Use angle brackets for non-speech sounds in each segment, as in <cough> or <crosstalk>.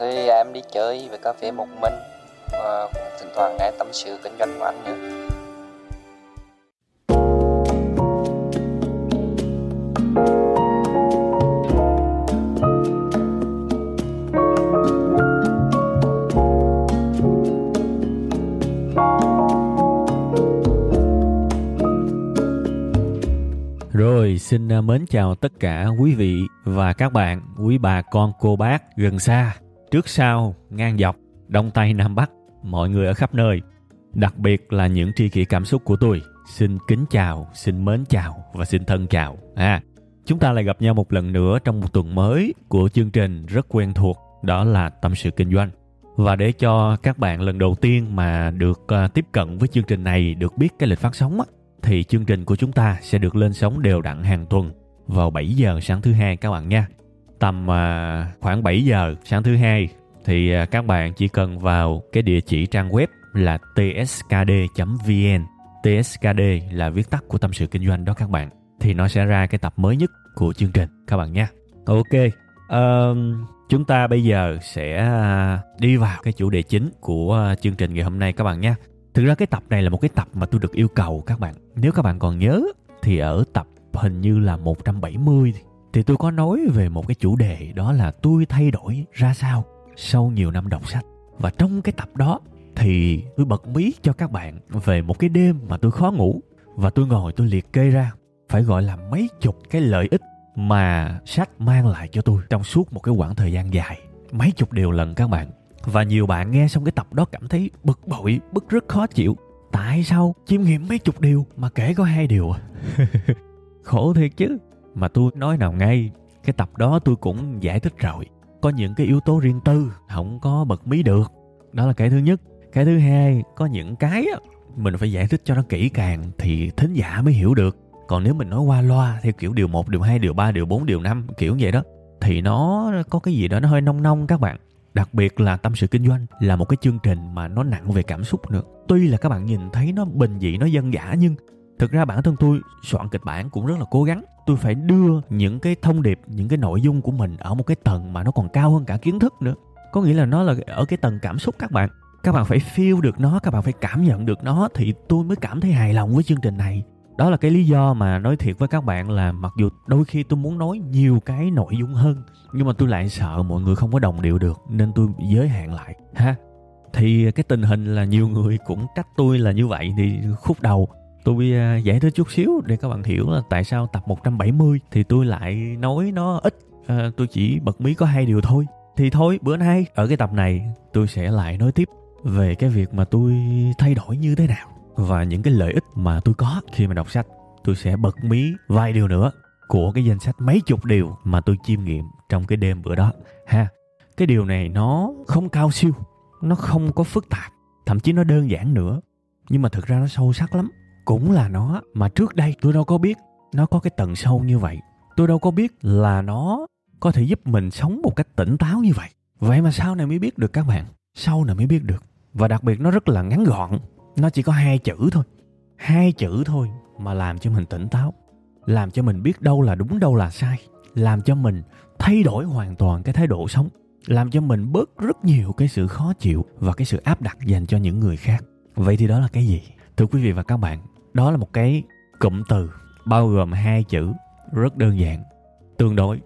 Thì em đi chơi về cà phê một mình và cũng thỉnh thoảng nghe tâm sự kinh doanh của anh nữa. Rồi, xin mến chào tất cả quý vị và các bạn, quý bà con cô bác gần xa, trước sau, ngang dọc, đông tây nam bắc, mọi người ở khắp nơi. Đặc biệt là những tri kỷ cảm xúc của tôi. Xin kính chào, xin mến chào và xin thân chào. À, chúng ta lại gặp nhau một lần nữa trong một tuần mới của chương trình rất quen thuộc, đó là tâm sự kinh doanh. Và để cho các bạn lần đầu tiên mà được à, tiếp cận với chương trình này, được biết cái lịch phát sóng á, thì chương trình của chúng ta sẽ được lên sóng đều đặn hàng tuần vào 7 giờ sáng thứ hai các bạn nha. Tầm à, khoảng 7 giờ sáng thứ hai thì à, các bạn chỉ cần vào cái địa chỉ trang web là tskd.vn. TSKD là viết tắt của tâm sự kinh doanh đó các bạn. Thì nó sẽ ra cái tập mới nhất của chương trình các bạn nha. Ok. Um, chúng ta bây giờ sẽ à, đi vào cái chủ đề chính của chương trình ngày hôm nay các bạn nhé. Thực ra cái tập này là một cái tập mà tôi được yêu cầu các bạn. Nếu các bạn còn nhớ thì ở tập hình như là 170 thì tôi có nói về một cái chủ đề đó là tôi thay đổi ra sao sau nhiều năm đọc sách. Và trong cái tập đó thì tôi bật mí cho các bạn về một cái đêm mà tôi khó ngủ và tôi ngồi tôi liệt kê ra phải gọi là mấy chục cái lợi ích mà sách mang lại cho tôi trong suốt một cái quãng thời gian dài. Mấy chục điều lần các bạn và nhiều bạn nghe xong cái tập đó cảm thấy bực bội, bức rất khó chịu. Tại sao chiêm nghiệm mấy chục điều mà kể có hai điều à? <laughs> Khổ thiệt chứ. Mà tôi nói nào ngay, cái tập đó tôi cũng giải thích rồi. Có những cái yếu tố riêng tư, không có bật mí được. Đó là cái thứ nhất. Cái thứ hai, có những cái mình phải giải thích cho nó kỹ càng thì thính giả mới hiểu được. Còn nếu mình nói qua loa theo kiểu điều 1, điều 2, điều 3, điều 4, điều 5 kiểu vậy đó thì nó có cái gì đó nó hơi nông nông các bạn đặc biệt là tâm sự kinh doanh là một cái chương trình mà nó nặng về cảm xúc nữa tuy là các bạn nhìn thấy nó bình dị nó dân dã nhưng thực ra bản thân tôi soạn kịch bản cũng rất là cố gắng. Tôi phải đưa những cái thông điệp, những cái nội dung của mình ở một cái tầng mà nó còn cao hơn cả kiến thức nữa. Có nghĩa là nó là ở cái tầng cảm xúc các bạn. Các bạn phải feel được nó, các bạn phải cảm nhận được nó thì tôi mới cảm thấy hài lòng với chương trình này. Đó là cái lý do mà nói thiệt với các bạn là mặc dù đôi khi tôi muốn nói nhiều cái nội dung hơn, nhưng mà tôi lại sợ mọi người không có đồng điệu được, nên tôi giới hạn lại, ha. Thì cái tình hình là nhiều người cũng trách tôi là như vậy thì khúc đầu tôi à, giải thích chút xíu để các bạn hiểu là tại sao tập 170 thì tôi lại nói nó ít. À, tôi chỉ bật mí có hai điều thôi. Thì thôi bữa nay ở cái tập này tôi sẽ lại nói tiếp về cái việc mà tôi thay đổi như thế nào và những cái lợi ích mà tôi có khi mà đọc sách. Tôi sẽ bật mí vài điều nữa của cái danh sách mấy chục điều mà tôi chiêm nghiệm trong cái đêm bữa đó ha. Cái điều này nó không cao siêu nó không có phức tạp thậm chí nó đơn giản nữa nhưng mà thực ra nó sâu sắc lắm cũng là nó. Mà trước đây tôi đâu có biết nó có cái tầng sâu như vậy. Tôi đâu có biết là nó có thể giúp mình sống một cách tỉnh táo như vậy. Vậy mà sau này mới biết được các bạn. Sau này mới biết được. Và đặc biệt nó rất là ngắn gọn. Nó chỉ có hai chữ thôi. Hai chữ thôi mà làm cho mình tỉnh táo. Làm cho mình biết đâu là đúng, đâu là sai. Làm cho mình thay đổi hoàn toàn cái thái độ sống. Làm cho mình bớt rất nhiều cái sự khó chịu và cái sự áp đặt dành cho những người khác. Vậy thì đó là cái gì? Thưa quý vị và các bạn đó là một cái cụm từ bao gồm hai chữ rất đơn giản, tương đối.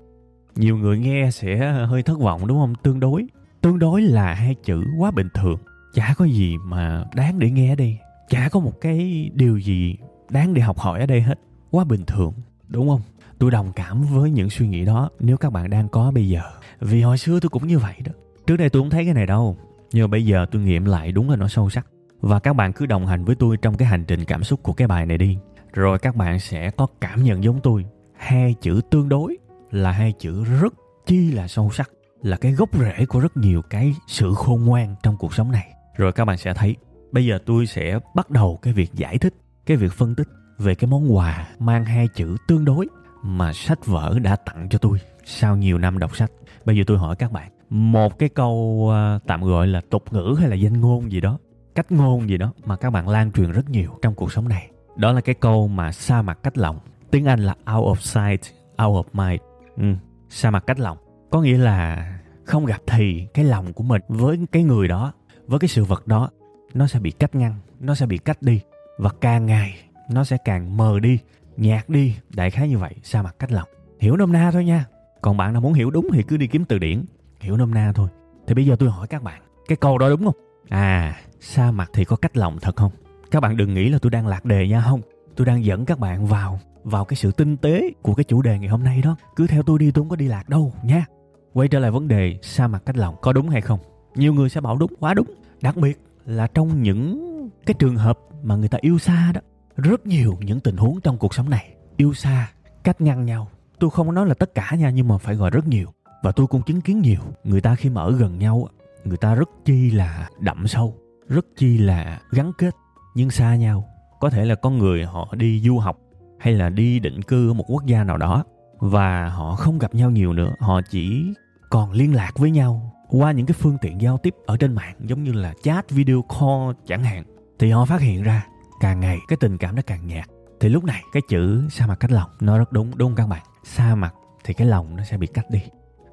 Nhiều người nghe sẽ hơi thất vọng đúng không? Tương đối. Tương đối là hai chữ quá bình thường. Chả có gì mà đáng để nghe ở đây. Chả có một cái điều gì đáng để học hỏi ở đây hết. Quá bình thường, đúng không? Tôi đồng cảm với những suy nghĩ đó, nếu các bạn đang có bây giờ. Vì hồi xưa tôi cũng như vậy đó. Trước đây tôi không thấy cái này đâu. Nhưng mà bây giờ tôi nghiệm lại đúng là nó sâu sắc và các bạn cứ đồng hành với tôi trong cái hành trình cảm xúc của cái bài này đi. Rồi các bạn sẽ có cảm nhận giống tôi. Hai chữ tương đối là hai chữ rất chi là sâu sắc, là cái gốc rễ của rất nhiều cái sự khôn ngoan trong cuộc sống này. Rồi các bạn sẽ thấy, bây giờ tôi sẽ bắt đầu cái việc giải thích, cái việc phân tích về cái món quà mang hai chữ tương đối mà sách vở đã tặng cho tôi sau nhiều năm đọc sách. Bây giờ tôi hỏi các bạn, một cái câu à, tạm gọi là tục ngữ hay là danh ngôn gì đó cách ngôn gì đó mà các bạn lan truyền rất nhiều trong cuộc sống này. Đó là cái câu mà xa mặt cách lòng tiếng anh là out of sight out of mind. Ừ, xa mặt cách lòng. Có nghĩa là không gặp thì cái lòng của mình với cái người đó với cái sự vật đó nó sẽ bị cách ngăn nó sẽ bị cách đi. Và càng ngày nó sẽ càng mờ đi nhạt đi. Đại khái như vậy xa mặt cách lòng. Hiểu nôm na thôi nha. Còn bạn nào muốn hiểu đúng thì cứ đi kiếm từ điển. Hiểu nôm na thôi. Thì bây giờ tôi hỏi các bạn cái câu đó đúng không? À xa mặt thì có cách lòng thật không? Các bạn đừng nghĩ là tôi đang lạc đề nha. Không, tôi đang dẫn các bạn vào vào cái sự tinh tế của cái chủ đề ngày hôm nay đó. Cứ theo tôi đi, tôi không có đi lạc đâu nha. Quay trở lại vấn đề xa mặt cách lòng, có đúng hay không? Nhiều người sẽ bảo đúng, quá đúng. Đặc biệt là trong những cái trường hợp mà người ta yêu xa đó, rất nhiều những tình huống trong cuộc sống này, yêu xa, cách ngăn nhau. Tôi không nói là tất cả nha, nhưng mà phải gọi rất nhiều. Và tôi cũng chứng kiến nhiều. Người ta khi mà ở gần nhau người ta rất chi là đậm sâu, rất chi là gắn kết, nhưng xa nhau. Có thể là con người họ đi du học hay là đi định cư ở một quốc gia nào đó, và họ không gặp nhau nhiều nữa. Họ chỉ còn liên lạc với nhau qua những cái phương tiện giao tiếp ở trên mạng, giống như là chat, video call chẳng hạn. Thì họ phát hiện ra, càng ngày cái tình cảm nó càng nhạt. Thì lúc này cái chữ xa mặt cách lòng nó rất đúng đúng không các bạn? Xa mặt thì cái lòng nó sẽ bị cách đi.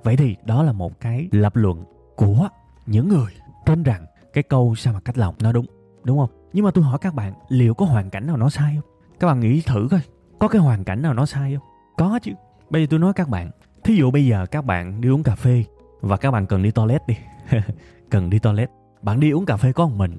Vậy thì đó là một cái lập luận của những người tin rằng cái câu sao mà cách lòng nó đúng đúng không? Nhưng mà tôi hỏi các bạn, liệu có hoàn cảnh nào nó sai không? Các bạn nghĩ thử coi, có cái hoàn cảnh nào nó sai không? Có chứ. Bây giờ tôi nói các bạn, thí dụ bây giờ các bạn đi uống cà phê và các bạn cần đi toilet đi. <laughs> Cần đi toilet. Bạn đi uống cà phê có một mình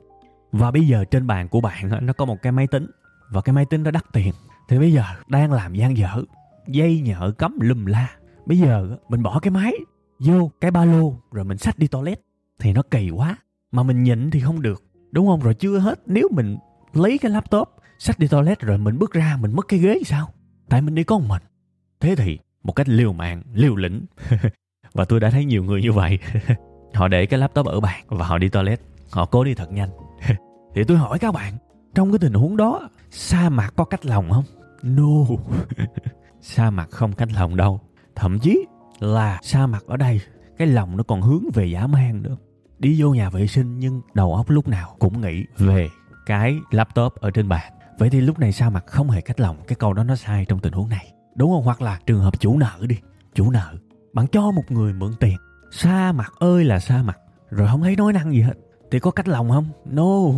và bây giờ trên bàn của bạn nó có một cái máy tính và cái máy tính đó đắt tiền. Thì bây giờ đang làm gian dở, dây nhợ cấm lùm la. Bây giờ mình bỏ cái máy vô cái ba lô rồi mình xách đi toilet thì nó kỳ quá, mà mình nhịn thì không được, đúng không? Rồi chưa hết, nếu mình lấy cái laptop sách đi toilet rồi mình bước ra, mình mất cái ghế thì sao? Tại mình đi có một mình. Thế thì, một cách liều mạng, liều lĩnh, <laughs> và tôi đã thấy nhiều người như vậy, <laughs> họ để cái laptop ở bàn và họ đi toilet, họ cố đi thật nhanh. <laughs> Thì tôi hỏi các bạn, trong cái tình huống đó, sa mạc có cách lòng không? No. Sa mạc không cách lòng đâu. Thậm chí là sa mạc ở đây, cái lòng nó còn hướng về giả man nữa đi vô nhà vệ sinh nhưng đầu óc lúc nào cũng nghĩ về cái laptop ở trên bàn. Vậy thì lúc này sao mặt không hề cách lòng cái câu đó nó sai trong tình huống này? Đúng không? Hoặc là trường hợp chủ nợ đi. Chủ nợ, bạn cho một người mượn tiền. Sa mặt ơi là sa mặt rồi không thấy nói năng gì hết. Thì có cách lòng không? No.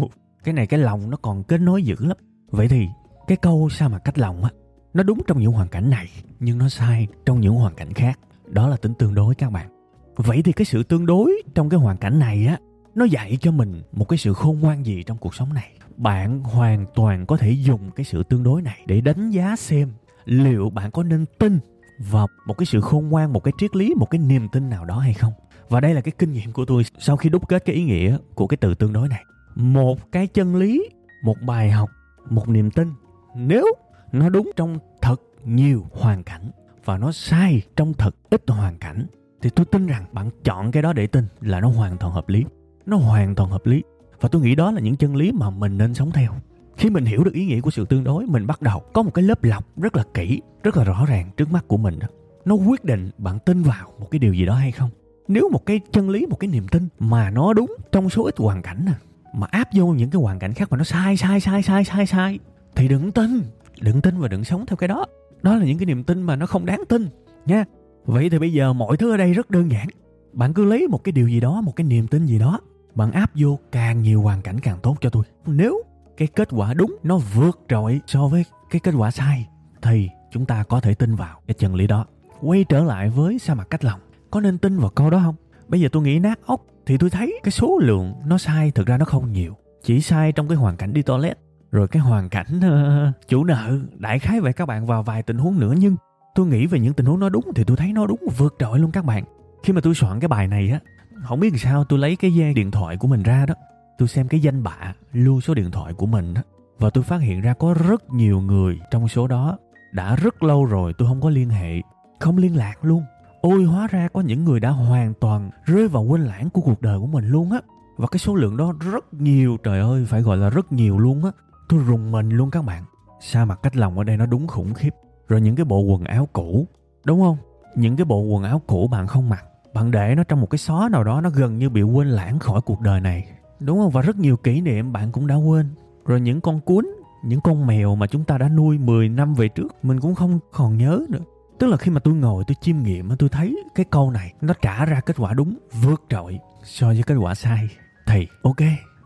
Cái này cái lòng nó còn kết nối dữ lắm. Vậy thì cái câu sa mặt cách lòng á, nó đúng trong những hoàn cảnh này nhưng nó sai trong những hoàn cảnh khác. Đó là tính tương đối các bạn vậy thì cái sự tương đối trong cái hoàn cảnh này á, nó dạy cho mình một cái sự khôn ngoan gì trong cuộc sống này? Bạn hoàn toàn có thể dùng cái sự tương đối này để đánh giá xem liệu bạn có nên tin vào một cái sự khôn ngoan, một cái triết lý, một cái niềm tin nào đó hay không? Và đây là cái kinh nghiệm của tôi sau khi đúc kết cái ý nghĩa của cái từ tương đối này. Một cái chân lý, một bài học, một niềm tin, nếu nó đúng trong thật nhiều hoàn cảnh và nó sai trong thật ít hoàn cảnh thì tôi tin rằng bạn chọn cái đó để tin là nó hoàn toàn hợp lý. Nó hoàn toàn hợp lý. Và tôi nghĩ đó là những chân lý mà mình nên sống theo. Khi mình hiểu được ý nghĩa của sự tương đối, mình bắt đầu có một cái lớp lọc rất là kỹ, rất là rõ ràng trước mắt của mình đó. Nó quyết định bạn tin vào một cái điều gì đó hay không. Nếu một cái chân lý, một cái niềm tin mà nó đúng trong số ít hoàn cảnh nè, mà áp vô những cái hoàn cảnh khác mà nó sai sai sai sai sai sai, thì đừng tin. Đừng tin và đừng sống theo cái đó. Đó là những cái niềm tin mà nó không đáng tin nha vậy thì bây giờ mọi thứ ở đây rất đơn giản. Bạn cứ lấy một cái điều gì đó một cái niềm tin gì đó bạn áp vô càng nhiều hoàn cảnh càng tốt cho tôi. Nếu cái kết quả đúng nó vượt trội so với cái kết quả sai thì chúng ta có thể tin vào cái chân lý đó. Quay trở lại với sa mặt cách lòng có nên tin vào câu đó không? Bây giờ tôi nghĩ nát ốc thì tôi thấy cái số lượng nó sai thực ra nó không nhiều. Chỉ sai trong cái hoàn cảnh đi toilet rồi cái hoàn cảnh uh, <laughs> chủ nợ đại khái vậy các bạn vào vài tình huống nữa. Nhưng tôi nghĩ về những tình huống nó đúng thì tôi thấy nó đúng vượt trội luôn các bạn. Khi mà tôi soạn cái bài này á, không biết làm sao tôi lấy cái dây điện thoại của mình ra đó, tôi xem cái danh bạ, lưu số điện thoại của mình đó và tôi phát hiện ra có rất nhiều người trong số đó đã rất lâu rồi tôi không có liên hệ, không liên lạc luôn. Ôi, hóa ra có những người đã hoàn toàn rơi vào quên lãng của cuộc đời của mình luôn á. Và cái số lượng đó rất nhiều, trời ơi, phải gọi là rất nhiều luôn á. Tôi rùng mình luôn các bạn. Sa mặt cách lòng ở đây nó đúng khủng khiếp rồi những cái bộ quần áo cũ, đúng không? Những cái bộ quần áo cũ bạn không mặc, bạn để nó trong một cái xó nào đó, nó gần như bị quên lãng khỏi cuộc đời này. Đúng không? Và rất nhiều kỷ niệm bạn cũng đã quên. Rồi những con cuốn, những con mèo mà chúng ta đã nuôi 10 năm về trước, mình cũng không còn nhớ nữa. Tức là khi mà tôi ngồi tôi chiêm nghiệm tôi thấy cái câu này, nó trả ra kết quả đúng, vượt trội so với kết quả sai. Thì, ok,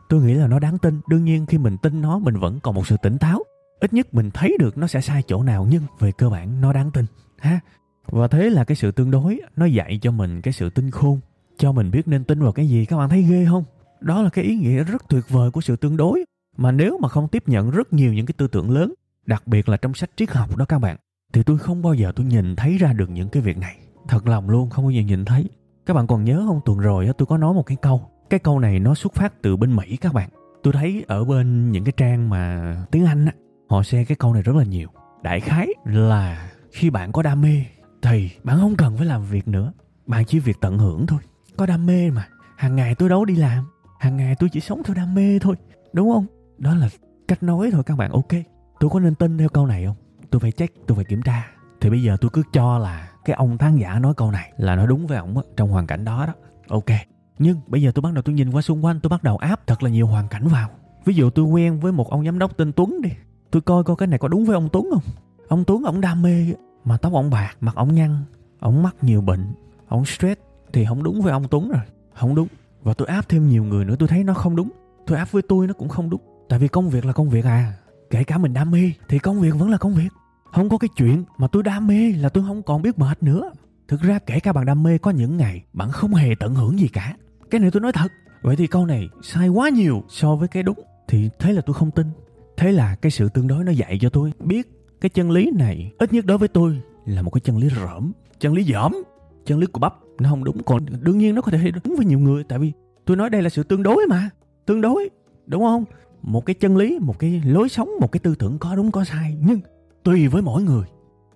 tôi nghĩ là nó đáng tin. Đương nhiên khi mình tin nó, mình vẫn còn một sự tỉnh táo ít nhất mình thấy được nó sẽ sai chỗ nào, nhưng về cơ bản nó đáng tin, ha. Và thế là cái sự tương đối nó dạy cho mình cái sự tinh khôn, cho mình biết nên tin vào cái gì. Các bạn thấy ghê không? Đó là cái ý nghĩa rất tuyệt vời của sự tương đối, mà nếu mà không tiếp nhận rất nhiều những cái tư tưởng lớn, đặc biệt là trong sách triết học đó các bạn, thì tôi không bao giờ tôi nhìn thấy ra được những cái việc này. Thật lòng luôn, không bao giờ nhìn thấy. Các bạn còn nhớ không, tuần rồi tôi có nói một cái câu cái câu này nó xuất phát từ bên mỹ các bạn. Tôi thấy ở bên những cái trang mà tiếng anh á họ share cái câu này rất là nhiều. Đại khái là khi bạn có đam mê thì bạn không cần phải làm việc nữa. Bạn chỉ việc tận hưởng thôi. Có đam mê mà. Hàng ngày tôi đâu đi làm. Hàng ngày tôi chỉ sống theo đam mê thôi. Đúng không? Đó là cách nói thôi, các bạn. Ok. Tôi có nên tin theo câu này không? Tôi phải check, tôi phải kiểm tra. Thì bây giờ tôi cứ cho là cái ông khán giả nói câu này là nó đúng với ổng trong hoàn cảnh đó đó. Ok. Nhưng bây giờ tôi bắt đầu tôi nhìn qua xung quanh, tôi bắt đầu áp thật là nhiều hoàn cảnh vào. Ví dụ tôi quen với một ông giám đốc tên tuấn đi tôi coi coi cái này có đúng với ông tuấn không? Ông tuấn ổng đam mê mà tóc ổng bạc, mặt ổng nhăn ổng mắc nhiều bệnh ổng stress thì không đúng với ông tuấn rồi. Không đúng. Và tôi áp thêm nhiều người nữa, tôi thấy nó không đúng. Tôi áp với tôi nó cũng không đúng. Tại vì công việc là công việc à. Kể cả mình đam mê thì công việc vẫn là công việc. Không có cái chuyện mà tôi đam mê là tôi không còn biết mệt nữa. Thực ra kể cả bạn đam mê có những ngày bạn không hề tận hưởng gì cả. Cái này tôi nói thật. Vậy thì câu này sai quá nhiều so với cái đúng. Thì thế là tôi không tin thế là cái sự tương đối nó dạy cho tôi biết cái chân lý này. Ít nhất đối với tôi là một cái chân lý rỡm chân lý dởm, chân lý của bắp. Nó không đúng. Còn đương nhiên nó có thể đúng với nhiều người, tại vì tôi nói đây là sự tương đối mà. Tương đối, đúng không? Một cái chân lý, một cái lối sống, một cái tư tưởng có đúng có sai, nhưng tùy với mỗi người.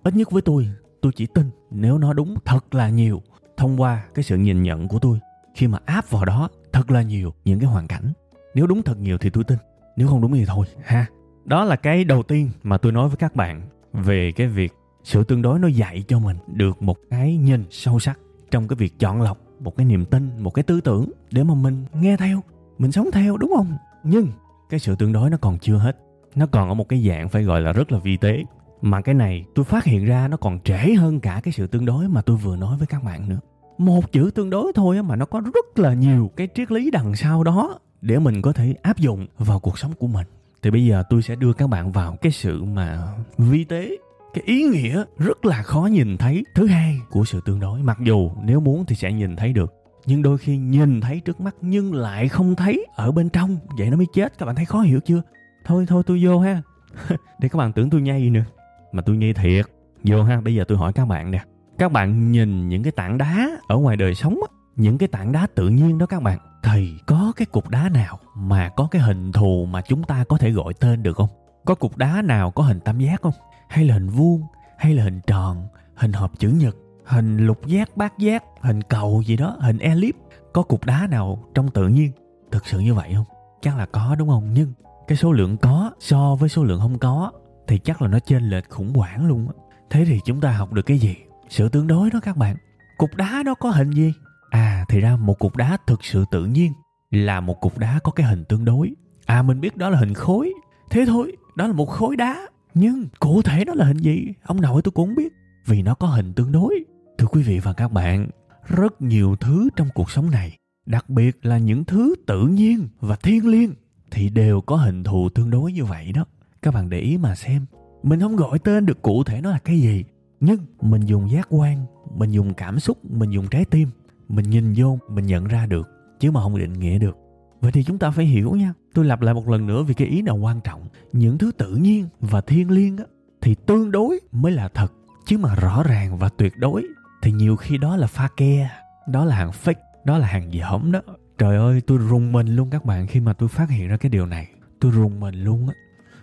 Ít nhất với tôi tôi chỉ tin nếu nó đúng thật là nhiều thông qua cái sự nhìn nhận của tôi. Khi mà áp vào đó, thật là nhiều những cái hoàn cảnh. Nếu đúng thật nhiều thì tôi tin nếu không đúng thì thôi. Ha. Đó là cái đầu tiên mà tôi nói với các bạn về cái việc sự tương đối nó dạy cho mình được một cái nhìn sâu sắc trong cái việc chọn lọc một cái niềm tin một cái tư tưởng để mà mình nghe theo mình sống theo đúng không? Nhưng cái sự tương đối nó còn chưa hết. Nó còn ở một cái dạng phải gọi là rất là vi tế. Mà cái này tôi phát hiện ra nó còn trễ hơn cả cái sự tương đối mà tôi vừa nói với các bạn nữa. Một chữ tương đối thôi mà nó có rất là nhiều cái triết lý đằng sau đó để mình có thể áp dụng vào cuộc sống của mình. Thì bây giờ tôi sẽ đưa các bạn vào cái sự mà vi tế, cái ý nghĩa rất là khó nhìn thấy. Thứ hai của sự tương đối, mặc dù nếu muốn thì sẽ nhìn thấy được, nhưng đôi khi nhìn thấy trước mắt nhưng lại không thấy ở bên trong, vậy nó mới chết. Các bạn thấy khó hiểu chưa? Thôi thôi, tôi vô ha. <laughs> Để các bạn tưởng tôi nhây nữa. Mà tôi nhây thiệt. Vô ha, bây giờ tôi hỏi các bạn nè. Các bạn nhìn những cái tảng đá ở ngoài đời sống những cái tảng đá tự nhiên đó các bạn thì có cái cục đá nào mà có cái hình thù mà chúng ta có thể gọi tên được không? Có cục đá nào có hình tam giác không? Hay là hình vuông? Hay là hình tròn? Hình hộp chữ nhật? Hình lục giác, bát giác? Hình cầu gì đó? Hình elip? Có cục đá nào trong tự nhiên? Thực sự như vậy không? Chắc là có đúng không? Nhưng cái số lượng có so với số lượng không có thì chắc là nó chênh lệch khủng hoảng luôn á. Thế thì chúng ta học được cái gì? Sự tương đối đó các bạn. Cục đá đó có hình gì? À thì ra một cục đá thực sự tự nhiên là một cục đá có cái hình tương đối. À mình biết đó là hình khối. Thế thôi, đó là một khối đá. Nhưng cụ thể nó là hình gì? Ông nội tôi cũng không biết, vì nó có hình tương đối. Thưa quý vị và các bạn, rất nhiều thứ trong cuộc sống này, đặc biệt là những thứ tự nhiên và thiên liêng, thì đều có hình thù tương đối như vậy đó. Các bạn để ý mà xem, mình không gọi tên được cụ thể nó là cái gì, nhưng mình dùng giác quan, mình dùng cảm xúc, mình dùng trái tim mình nhìn vô, mình nhận ra được, chứ mà không định nghĩa được. Vậy thì chúng ta phải hiểu nha, tôi lặp lại một lần nữa vì cái ý nào quan trọng. Những thứ tự nhiên và thiêng liêng á, thì tương đối mới là thật, chứ mà rõ ràng và tuyệt đối thì nhiều khi đó là pha ke, đó là hàng fake, đó là hàng dởm đó. Trời ơi, tôi rùng mình luôn các bạn khi mà tôi phát hiện ra cái điều này. Tôi rùng mình luôn á.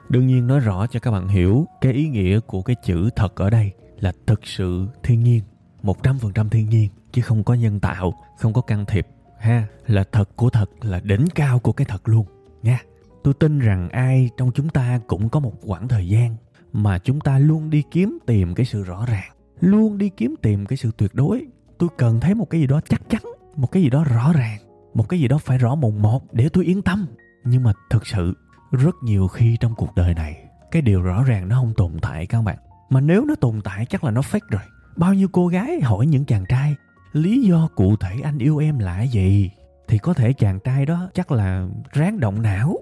Đương nhiên nói rõ cho các bạn hiểu cái ý nghĩa của cái chữ thật ở đây là thực sự thiên nhiên. 100% thiên nhiên, chứ không có nhân tạo, không có can thiệp. Ha, là thật của thật, là đỉnh cao của cái thật luôn. Nha, tôi tin rằng ai trong chúng ta cũng có một khoảng thời gian mà chúng ta luôn đi kiếm tìm cái sự rõ ràng, luôn đi kiếm tìm cái sự tuyệt đối. Tôi cần thấy một cái gì đó chắc chắn, một cái gì đó rõ ràng, một cái gì đó phải rõ mồn một để tôi yên tâm. Nhưng mà thực sự, rất nhiều khi trong cuộc đời này, cái điều rõ ràng nó không tồn tại các bạn. Mà nếu nó tồn tại, chắc là nó fake rồi bao nhiêu cô gái hỏi những chàng trai lý do cụ thể anh yêu em là gì? Thì có thể chàng trai đó chắc là ráng động não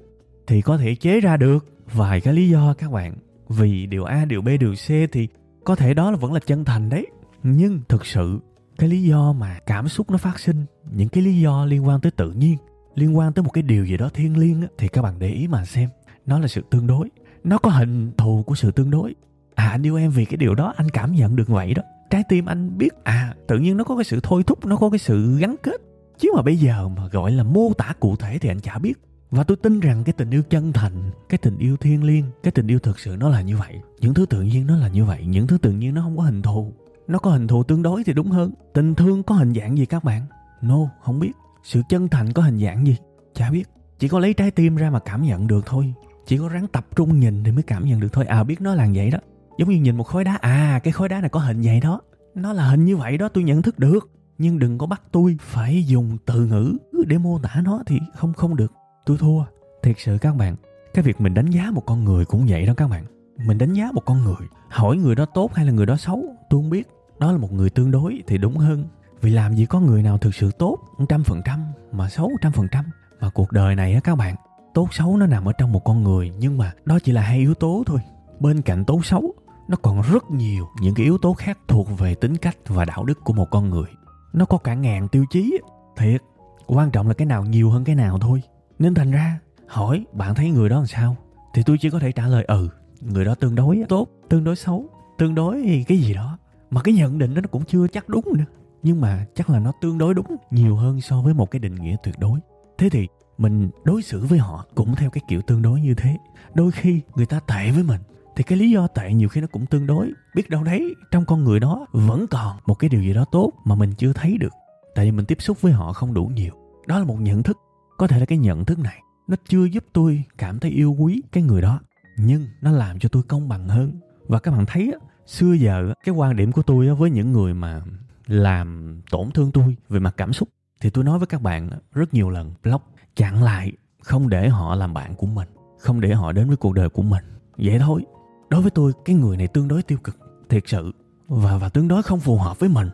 thì có thể chế ra được vài cái lý do các bạn. Vì điều a điều b điều c thì có thể đó là vẫn là chân thành đấy. Nhưng thực sự cái lý do mà cảm xúc nó phát sinh những cái lý do liên quan tới tự nhiên liên quan tới một cái điều gì đó thiêng liêng á, thì các bạn để ý mà xem nó là sự tương đối. Nó có hình thù của sự tương đối. À anh yêu em vì cái điều đó anh cảm nhận được vậy đó trái tim anh biết à tự nhiên nó có cái sự thôi thúc, nó có cái sự gắn kết. Chứ mà bây giờ mà gọi là mô tả cụ thể thì anh chả biết. Và tôi tin rằng cái tình yêu chân thành, cái tình yêu thiêng liêng, cái tình yêu thực sự nó là như vậy. Những thứ tự nhiên nó là như vậy, những thứ tự nhiên nó không có hình thù. Nó có hình thù tương đối thì đúng hơn. Tình thương có hình dạng gì các bạn? No, không biết. Sự chân thành có hình dạng gì? Chả biết. Chỉ có lấy trái tim ra mà cảm nhận được thôi. Chỉ có ráng tập trung nhìn thì mới cảm nhận được thôi. À biết nó là vậy đó giống như nhìn một khối đá. À cái khối đá này có hình vậy đó. Nó là hình như vậy đó, tôi nhận thức được. Nhưng đừng có bắt tôi phải dùng từ ngữ để mô tả nó thì không không được. Tôi thua. Thiệt sự các bạn, cái việc mình đánh giá một con người cũng vậy đó các bạn. Mình đánh giá một con người, hỏi người đó tốt hay là người đó xấu, tôi không biết. Đó là một người tương đối thì đúng hơn. Vì làm gì có người nào thực sự tốt trăm phần trăm, mà xấu trăm phần trăm. Mà cuộc đời này á các bạn, tốt xấu nó nằm ở trong một con người, nhưng mà đó chỉ là hai yếu tố thôi. Bên cạnh tốt xấu nó còn rất nhiều những cái yếu tố khác thuộc về tính cách và đạo đức của một con người. Nó có cả ngàn tiêu chí. Thiệt, quan trọng là cái nào nhiều hơn cái nào thôi. Nên thành ra, hỏi, bạn thấy người đó làm sao? Thì tôi chỉ có thể trả lời ừ người đó tương đối tốt, tương đối xấu, tương đối cái gì đó. Mà cái nhận định đó nó cũng chưa chắc đúng nữa. Nhưng mà chắc là nó tương đối đúng, nhiều hơn so với một cái định nghĩa tuyệt đối. Thế thì mình đối xử với họ cũng theo cái kiểu tương đối như thế. Đôi khi người ta tệ với mình thì cái lý do tệ nhiều khi nó cũng tương đối. Biết đâu đấy, trong con người đó vẫn còn một cái điều gì đó tốt mà mình chưa thấy được. Tại vì mình tiếp xúc với họ không đủ nhiều. Đó là một nhận thức. Có thể là cái nhận thức này, nó chưa giúp tôi cảm thấy yêu quý cái người đó, nhưng nó làm cho tôi công bằng hơn. Và các bạn thấy xưa giờ cái quan điểm của tôi với những người mà làm tổn thương tôi về mặt cảm xúc, thì tôi nói với các bạn rất nhiều lần, block, chặn lại, không để họ làm bạn của mình, không để họ đến với cuộc đời của mình. Vậy thôi đối với tôi, cái người này tương đối tiêu cực, thiệt sự. Và và tương đối không phù hợp với mình.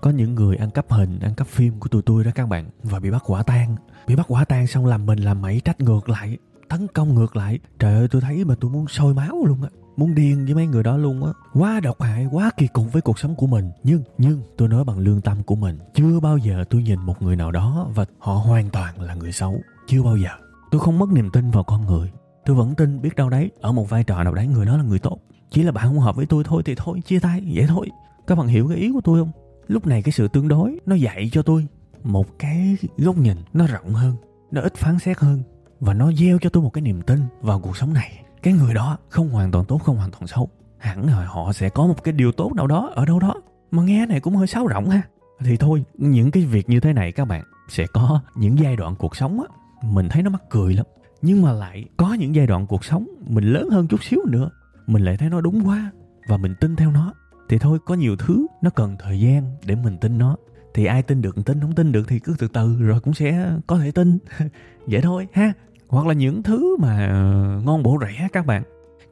Có những người ăn cắp hình, ăn cắp phim của tụi tôi đó các bạn, và bị bắt quả tang. Bị bắt quả tang xong làm mình làm mẩy trách ngược lại, tấn công ngược lại. Trời ơi, tôi thấy mà tôi muốn sôi máu luôn á, muốn điên với mấy người đó luôn á. Quá độc hại, quá kỳ cục với cuộc sống của mình. Nhưng nhưng tôi nói bằng lương tâm của mình, chưa bao giờ tôi nhìn một người nào đó và họ hoàn toàn là người xấu. Chưa bao giờ. Tôi không mất niềm tin vào con người tôi vẫn tin biết đâu đấy, ở một vai trò nào đấy người đó là người tốt. Chỉ là bạn không hợp với tôi thôi thì thôi, chia tay, vậy thôi. Các bạn hiểu cái ý của tôi không? Lúc này cái sự tương đối nó dạy cho tôi một cái góc nhìn nó rộng hơn, nó ít phán xét hơn và nó gieo cho tôi một cái niềm tin vào cuộc sống này. Cái người đó không hoàn toàn tốt, không hoàn toàn xấu. Hẳn là họ sẽ có một cái điều tốt nào đó ở đâu đó. Mà nghe này cũng hơi sáo rộng ha. Thì thôi, những cái việc như thế này các bạn sẽ có những giai đoạn cuộc sống á, mình thấy nó mắc cười lắm nhưng mà lại có những giai đoạn cuộc sống mình lớn hơn chút xíu nữa, mình lại thấy nó đúng quá và mình tin theo nó. Thì thôi, có nhiều thứ nó cần thời gian để mình tin nó. Thì ai tin được tin, không tin được thì cứ từ từ rồi cũng sẽ có thể tin. <laughs> Vậy thôi ha. Hoặc là những thứ mà ngon bổ rẻ các bạn.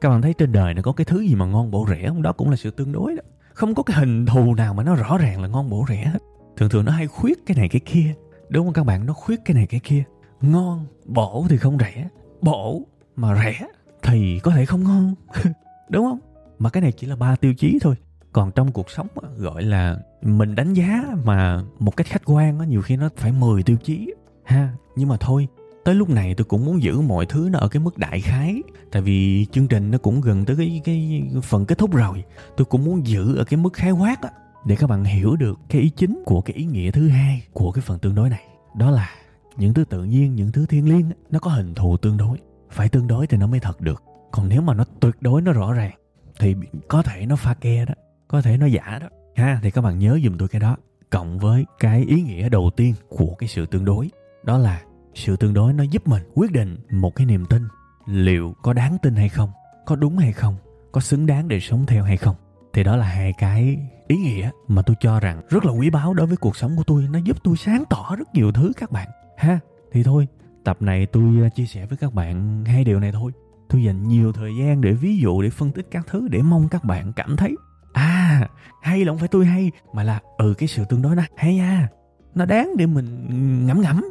Các bạn thấy trên đời này có cái thứ gì mà ngon bổ rẻ không? Đó cũng là sự tương đối đó. Không có cái hình thù nào mà nó rõ ràng là ngon bổ rẻ hết. Thường thường nó hay khuyết cái này cái kia. Đúng không các bạn? Nó khuyết cái này cái kia ngon, bổ thì không rẻ, bổ mà rẻ thì có thể không ngon, <laughs> đúng không? Mà cái này chỉ là ba tiêu chí thôi. Còn trong cuộc sống gọi là mình đánh giá mà một cách khách quan nhiều khi nó phải 10 tiêu chí ha. Nhưng mà thôi, tới lúc này tôi cũng muốn giữ mọi thứ nó ở cái mức đại khái. Tại vì chương trình nó cũng gần tới cái cái phần kết thúc rồi. Tôi cũng muốn giữ ở cái mức khái quát á, để các bạn hiểu được cái ý chính của cái ý nghĩa thứ hai của cái phần tương đối này. Đó là những thứ tự nhiên, những thứ thiên liêng nó có hình thù tương đối. Phải tương đối thì nó mới thật được. Còn nếu mà nó tuyệt đối nó rõ ràng, thì có thể nó pha ke đó, có thể nó giả đó. Ha, thì các bạn nhớ dùm tôi cái đó. Cộng với cái ý nghĩa đầu tiên của cái sự tương đối, đó là sự tương đối nó giúp mình quyết định một cái niềm tin liệu có đáng tin hay không, có đúng hay không, có xứng đáng để sống theo hay không. Thì đó là hai cái ý nghĩa mà tôi cho rằng rất là quý báu đối với cuộc sống của tôi. Nó giúp tôi sáng tỏ rất nhiều thứ các bạn ha thì thôi, tập này tôi ờ, chia sẻ với các bạn hai điều này thôi. Tôi dành nhiều thời gian để ví dụ, để phân tích các thứ, để mong các bạn cảm thấy. À hay là không phải tôi hay, mà là ừ cái sự tương đối nó hay à nó đáng để mình ngẫm ngẫm.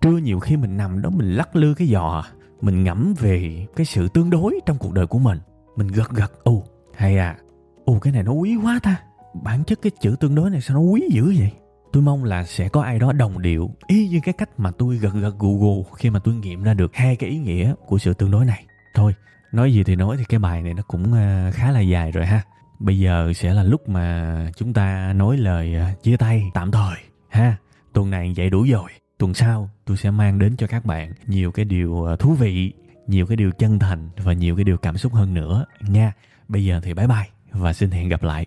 Trưa nhiều khi mình nằm đó, mình lắc lư cái giò, mình ngẫm về cái sự tương đối trong cuộc đời của mình. Mình gật gật ù hay à. Ù cái này nó quý quá ta. Bản chất cái chữ tương đối này sao nó quý dữ vậy? Tôi mong là sẽ có ai đó đồng điệu. Y như cái cách mà tôi gật gật gù gù khi mà tôi nghiệm ra được hai cái ý nghĩa của sự tương đối này. Thôi, nói gì thì nói thì cái bài này nó cũng ờ, khá là dài rồi ha. Bây giờ sẽ là lúc mà chúng ta nói lời ờ, chia tay tạm thời, ha. Tuần này vậy đủ rồi. Tuần sau tôi sẽ mang đến cho các bạn nhiều cái điều ờ, thú vị, nhiều cái điều chân thành và nhiều cái điều cảm xúc hơn nữa, nha. Bây giờ thì bye bye và xin hẹn gặp lại.